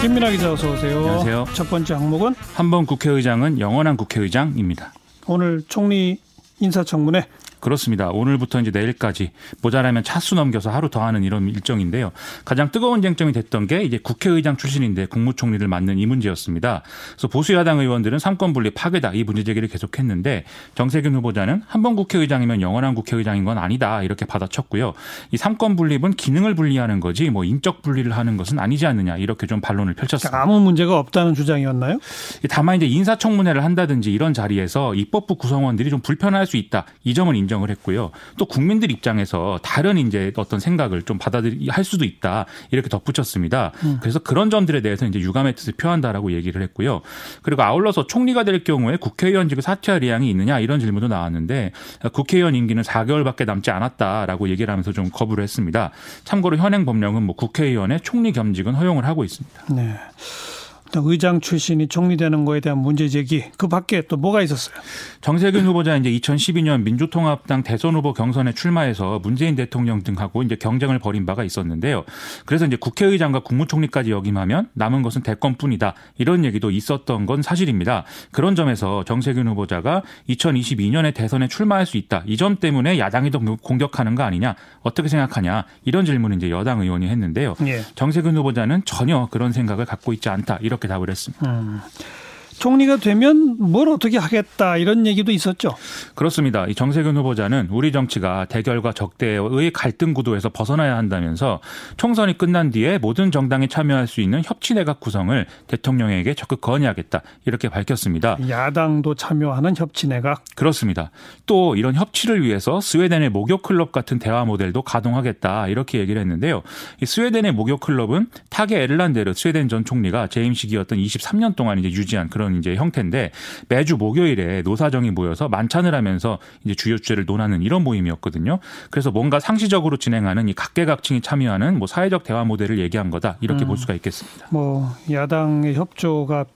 김민아 기자 어서 오세요. 안녕하세요. 첫 번째 항목은 한 번 국회의장은 영원한 국회의장입니다. 오늘 총리 인사청문회 그렇습니다. 오늘부터 이제 내일까지 모자라면 차수 넘겨서 하루 더 하는 이런 일정인데요. 가장 뜨거운 쟁점이 됐던 게 이제 국회의장 출신인데 국무총리를 맡는 이 문제였습니다. 그래서 보수 야당 의원들은 삼권 분리 파괴다 이 문제 제기를 계속했는데 정세균 후보자는 한 번 국회의장이면 영원한 국회의장인 건 아니다 이렇게 받아쳤고요. 이 삼권 분립은 기능을 분리하는 거지 뭐 인적 분리를 하는 것은 아니지 않느냐 이렇게 좀 반론을 펼쳤습니다. 아무 문제가 없다는 주장이었나요? 다만 이제 인사청문회를 한다든지 이런 자리에서 입법부 구성원들이 좀 불편할 수 있다 이 점은 인정을 했고요. 또 국민들 입장에서 다른 이제 어떤 생각을 좀 받아들이 할 수도 있다 이렇게 덧붙였습니다. 음. 그래서 그런 점들에 대해서 이제 유감의 뜻을 표한다라고 얘기를 했고요. 그리고 아울러서 총리가 될 경우에 국회의원직을 사퇴할 의향이 있느냐 이런 질문도 나왔는데 국회의원 임기는 4개월밖에 남지 않았다라고 얘기를 하면서 좀 거부를 했습니다. 참고로 현행 법령은 뭐 국회의원의 총리 겸직은 허용을 하고 있습니다. 네. 의장 출신이 총리되는 거에 대한 문제 제기 그 밖에 또 뭐가 있었어요? 정세균 후보자 이제 2012년 민주통합당 대선 후보 경선에 출마해서 문재인 대통령 등하고 이제 경쟁을 벌인 바가 있었는데요. 그래서 이제 국회의장과 국무총리까지 역임하면 남은 것은 대권뿐이다 이런 얘기도 있었던 건 사실입니다. 그런 점에서 정세균 후보자가 2022년에 대선에 출마할 수 있다 이 점 때문에 야당이 더 공격하는 거 아니냐 어떻게 생각하냐 이런 질문을 이제 여당 의원이 했는데요. 예. 정세균 후보자는 전혀 그런 생각을 갖고 있지 않다 이렇게 답을 했습니다. 음. 총리가 되면 뭘 어떻게 하겠다 이런 얘기도 있었죠. 그렇습니다. 이 정세균 후보자는 우리 정치가 대결과 적대의 갈등 구도에서 벗어나야 한다면서 총선이 끝난 뒤에 모든 정당이 참여할 수 있는 협치 내각 구성을 대통령에게 적극 건의하겠다 이렇게 밝혔습니다. 야당도 참여하는 협치 내각. 그렇습니다. 또 이런 협치를 위해서 스웨덴의 목욕 클럽 같은 대화 모델도 가동하겠다 이렇게 얘기를 했는데요. 이 스웨덴의 목욕 클럽은 타게 에르란데르 스웨덴 전 총리가 재임식이었던 23년 동안 이제 유지한 그런 그런 이제 형태인데 매주 목요일에 노사정이 모여서 만찬을 하면서 이제 주요 주제를 논하는 이런 모임이었거든요. 그래서 뭔가 상시적으로 진행하는 이 각계각층이 참여하는 뭐 사회적 대화 모델을 얘기한 거다 이렇게 음. 볼 수가 있겠습니다. 뭐 야당의 협조가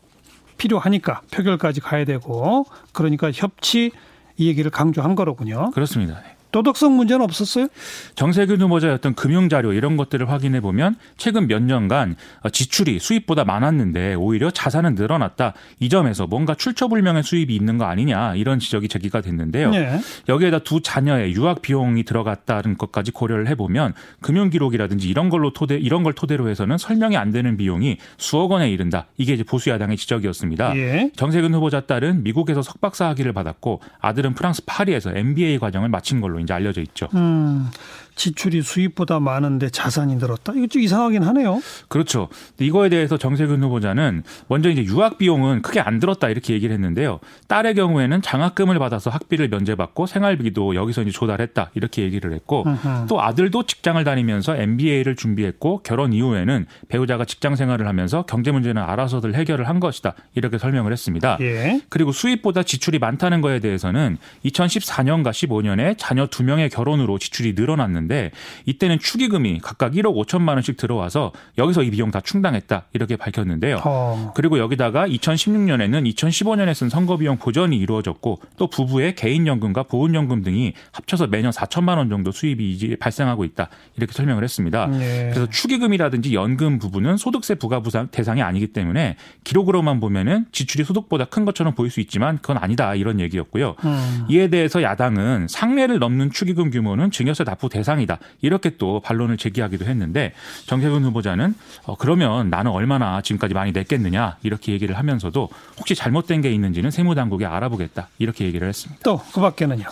필요하니까 표결까지 가야 되고 그러니까 협치 이 얘기를 강조한 거로군요. 그렇습니다. 도덕성 문제는 없었어요? 정세균 후보자의 어떤 금융 자료 이런 것들을 확인해 보면 최근 몇 년간 지출이 수입보다 많았는데 오히려 자산은 늘어났다. 이 점에서 뭔가 출처불명의 수입이 있는 거 아니냐 이런 지적이 제기가 됐는데요. 네. 여기에다 두 자녀의 유학 비용이 들어갔다는 것까지 고려를 해보면 금융 기록이라든지 이런 걸로 토대 이런 걸 토대로 해서는 설명이 안 되는 비용이 수억 원에 이른다. 이게 이제 보수 야당의 지적이었습니다. 예. 정세균 후보자 딸은 미국에서 석박사 학위를 받았고 아들은 프랑스 파리에서 MBA 과정을 마친 걸로 이제 알려져 있죠. 음, 지출이 수입보다 많은데 자산이 늘었다. 이거 좀 이상하긴 하네요. 그렇죠. 이거에 대해서 정세균 후보자는 먼저 이제 유학 비용은 크게 안 들었다 이렇게 얘기를 했는데요. 딸의 경우에는 장학금을 받아서 학비를 면제받고 생활비도 여기서 이제 조달했다 이렇게 얘기를 했고 으흠. 또 아들도 직장을 다니면서 MBA를 준비했고 결혼 이후에는 배우자가 직장 생활을 하면서 경제 문제는 알아서들 해결을 한 것이다 이렇게 설명을 했습니다. 예. 그리고 수입보다 지출이 많다는 거에 대해서는 2014년과 15년에 자녀 두 명의 결혼으로 지출이 늘어났는 데 있는데 이때는 축의금이 각각 1억 5천만 원씩 들어와서 여기서 이 비용 다 충당했다 이렇게 밝혔는데요. 어. 그리고 여기다가 2016년에는 2015년에 쓴 선거 비용 보전이 이루어졌고 또 부부의 개인연금과 보훈연금 등이 합쳐서 매년 4천만 원 정도 수입이 발생하고 있다 이렇게 설명을 했습니다. 네. 그래서 축의금이라든지 연금 부분은 소득세 부과 부상 대상이 아니기 때문에 기록으로만 보면은 지출이 소득보다 큰 것처럼 보일 수 있지만 그건 아니다 이런 얘기였고요. 음. 이에 대해서 야당은 상례를 넘는 축의금 규모는 증여세 납부 대상 대상이다. 이렇게 또 반론을 제기하기도 했는데 정세균 후보자는 어, 그러면 나는 얼마나 지금까지 많이 냈겠느냐 이렇게 얘기를 하면서도 혹시 잘못된 게 있는지는 세무당국에 알아보겠다 이렇게 얘기를 했습니다. 또 그 밖에는요.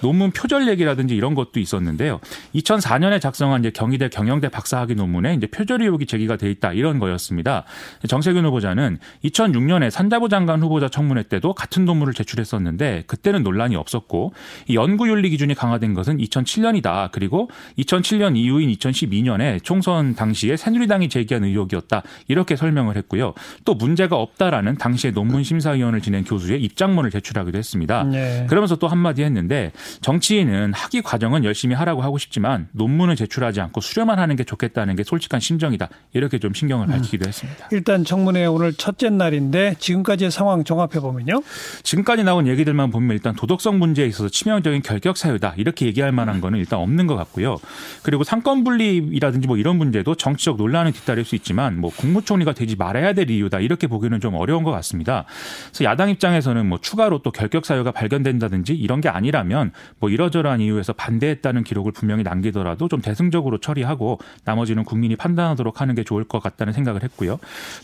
논문 표절 얘기라든지 이런 것도 있었는데요. 2004년에 작성한 이제 경희대 경영대 박사학위 논문에 이제 표절 의혹이 제기가 돼 있다 이런 거였습니다. 정세균 후보자는 2006년에 산자부 장관 후보자 청문회 때도 같은 논문을 제출했었는데 그때는 논란이 없었고 연구윤리 기준이 강화된 것은 2007년이다. 그리고 2007년 이후인 2012년에 총선 당시에 새누리당이 제기한 의혹이었다. 이렇게 설명을 했고요. 또 문제가 없다라는 당시에 논문 심사위원을 지낸 교수의 입장문을 제출하기도 했습니다. 네. 그러면서 또 한마디 했는데 정치인은 학위 과정은 열심히 하라고 하고 싶지만 논문을 제출하지 않고 수료만 하는 게 좋겠다는 게 솔직한 심정이다. 이렇게 좀 신경을 밝히기도 음. 했습니다. 일단 청문회 오늘 첫째 날인데 지금까지의 상황 종합해 보면요. 지금까지 나온 얘기들만 보면 일단 도덕성 문제에 있어서 치명적인 결격 사유다. 이렇게 얘기할 만한 거는 일단 없는 것 같고요. 그리고 상권 분립이라든지 뭐 이런 문제도 정치적 논란을 뒤따를 수 있지만 뭐 국무총리가 되지 말아야 될 이유다. 이렇게 보기는 좀 어려운 것 같습니다. 그래서 야당 입장에서는 뭐 추가로 또 결격 사유가 발견된다든지 이런 게 아니라면 뭐 이러저러한 이유에서 반대했다는 기록을 분명히 남기더라도 좀 대승적으로 처리하고 나머지는 국민이 판단하도록 하는 게 좋을 것 같다는 생각을 했고요.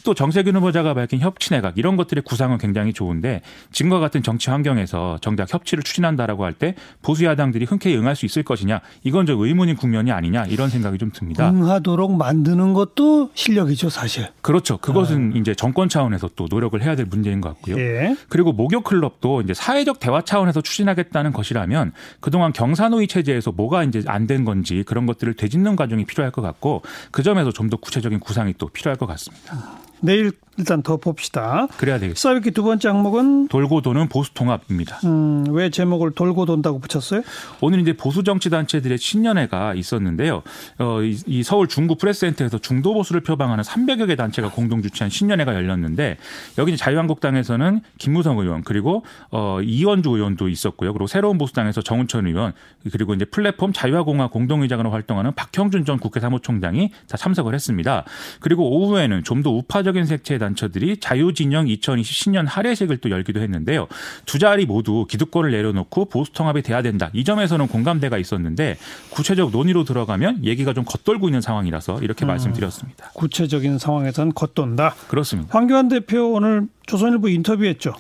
또 정세균 후보자가 밝힌 협치 내각 이런 것들의 구상은 굉장히 좋은데 지금과 같은 정치 환경에서 정작 협치를 추진한다라고 할 때 보수 야당들이 흔쾌히 응할 수 있을 것이냐 이건 좀 의문인 국면이 아니냐 이런 생각이 좀 듭니다. 응하도록 만드는 것도 실력이죠 사실. 그렇죠. 그것은 아. 이제 정권 차원에서 또 노력을 해야 될 문제인 것 같고요. 예. 그리고 목욕 클럽도 이제 사회적 대화 차원에서 추진하겠다는 것이라면 그동안 경사노위 체제에서 뭐가 이제 안 된 건지 그런 것들을 되짚는 과정이 필요할 것 같고 그 점에서 좀 더 구체적인 구상이 또 필요할 것 같습니다. 내일 일단 더 봅시다. 그래야 되겠습니다. 싸이기 두 번째 항목은 돌고 도는 보수 통합입니다. 음, 왜 제목을 돌고 돈다고 붙였어요? 오늘 이제 보수 정치 단체들의 신년회가 있었는데요. 어, 이, 이 서울 중구 프레스센터에서 중도 보수를 표방하는 300여 개 단체가 공동 주최한 신년회가 열렸는데 여기 자유한국당에서는 김무성 의원 그리고 어, 이원주 의원도 있었고요. 그리고 새로운 보수당에서 정운천 의원 그리고 이제 플랫폼 자유화공화 공동의장으로 활동하는 박형준 전 국회 사무총장이 다 참석을 했습니다. 그리고 오후에는 좀 더 우파적인 색채의 단체들이 자유진영 2020 신년 할애식을 또 열기도 했는데요. 두 자리 모두 기득권을 내려놓고 보수 통합이 돼야 된다. 이 점에서는 공감대가 있었는데 구체적 논의로 들어가면 얘기가 좀 겉돌고 있는 상황이라서 이렇게 음, 말씀드렸습니다. 구체적인 상황에선 겉돈다. 그렇습니다. 황교안 대표 오늘 조선일보 인터뷰했죠.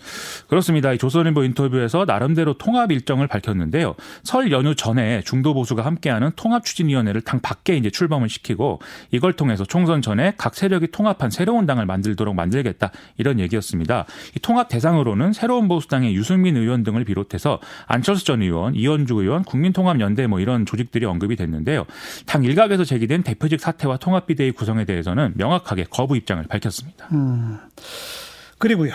그렇습니다. 조선일보 인터뷰에서 나름대로 통합 일정을 밝혔는데요. 설 연휴 전에 중도 보수가 함께하는 통합 추진위원회를 당 밖에 이제 출범을 시키고 이걸 통해서 총선 전에 각 세력이 통합한 새로운 당을 만들도록 만들겠다 이런 얘기였습니다. 이 통합 대상으로는 새로운 보수당의 유승민 의원 등을 비롯해서 안철수 전 의원, 이현주 의원, 국민통합연대 뭐 이런 조직들이 언급이 됐는데요. 당 일각에서 제기된 대표직 사퇴와 통합 비대위 구성에 대해서는 명확하게 거부 입장을 밝혔습니다. 음. 그리고요.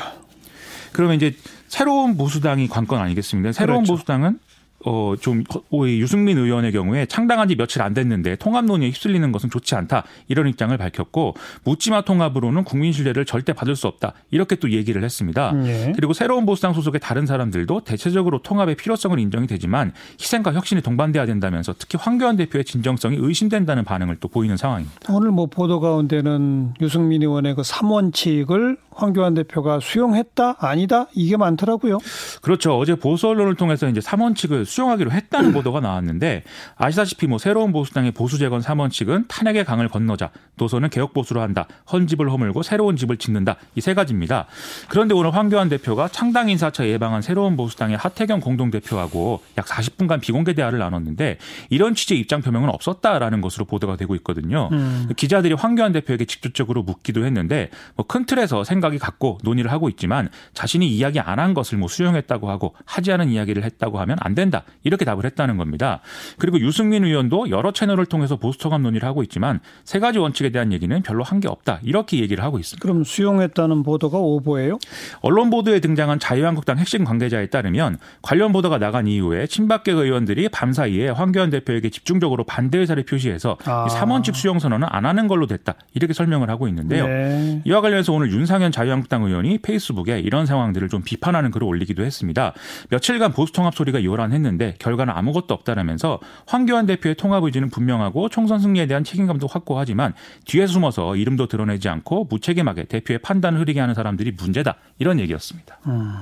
그러면 이제 새로운 보수당이 관건 아니겠습니까? 새로운 그렇죠. 보수당은 어, 좀, 유승민 의원의 경우에 창당한 지 며칠 안 됐는데 통합 논의에 휩쓸리는 것은 좋지 않다. 이런 입장을 밝혔고, 묻지마 통합으로는 국민 신뢰를 절대 받을 수 없다. 이렇게 또 얘기를 했습니다. 예. 그리고 새로운 보수당 소속의 다른 사람들도 대체적으로 통합의 필요성을 인정이 되지만 희생과 혁신이 동반돼야 된다면서 특히 황교안 대표의 진정성이 의심된다는 반응을 또 보이는 상황입니다. 오늘 뭐 보도 가운데는 유승민 의원의 그 3원칙을 황교안 대표가 수용했다? 아니다? 이게 많더라고요. 그렇죠. 어제 보수 언론을 통해서 이제 3원칙을 수용하기로 했다는 보도가 나왔는데 아시다시피 뭐 새로운 보수당의 보수 재건 3원칙은 탄핵의 강을 건너자, 노선은 개혁 보수로 한다, 헌집을 허물고 새로운 집을 짓는다 이 세 가지입니다. 그런데 오늘 황교안 대표가 창당 인사처 예방한 새로운 보수당의 하태경 공동 대표하고 약 40분간 비공개 대화를 나눴는데 이런 취지의 입장 표명은 없었다라는 것으로 보도가 되고 있거든요. 음. 기자들이 황교안 대표에게 직접적으로 묻기도 했는데 뭐 큰 틀에서 생각이 같고 논의를 하고 있지만 자신이 이야기 안 한 것을 뭐 수용했다고 하고 하지 않은 이야기를 했다고 하면 안 된다. 이렇게 답을 했다는 겁니다. 그리고 유승민 의원도 여러 채널을 통해서 보수통합 논의를 하고 있지만 세 가지 원칙에 대한 얘기는 별로 한 게 없다. 이렇게 얘기를 하고 있습니다. 그럼 수용했다는 보도가 오보예요? 언론 보도에 등장한 자유한국당 핵심 관계자에 따르면 관련 보도가 나간 이후에 친박계 의원들이 밤사이에 황교안 대표에게 집중적으로 반대 의사를 표시해서 아. 3원칙 수용 선언은 안 하는 걸로 됐다. 이렇게 설명을 하고 있는데요. 네. 이와 관련해서 오늘 윤상현 자유한국당 의원이 페이스북에 이런 상황들을 좀 비판하는 글을 올리기도 했습니다. 며칠간 보수 통합 소리가 요란했는데 했는데 결과는 아무것도 없다라면서 황교안 대표의 통합 의지는 분명하고 총선 승리에 대한 책임감도 확고하지만 뒤에 숨어서 이름도 드러내지 않고 무책임하게 대표의 판단을 흐리게 하는 사람들이 문제다 이런 얘기였습니다. 음.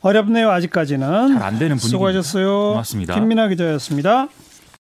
어렵네요 아직까지는. 잘 안 되는 분위기. 수고하셨어요. 고맙습니다. 김민아 기자였습니다.